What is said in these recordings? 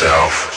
yourself.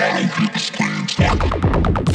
follow these things like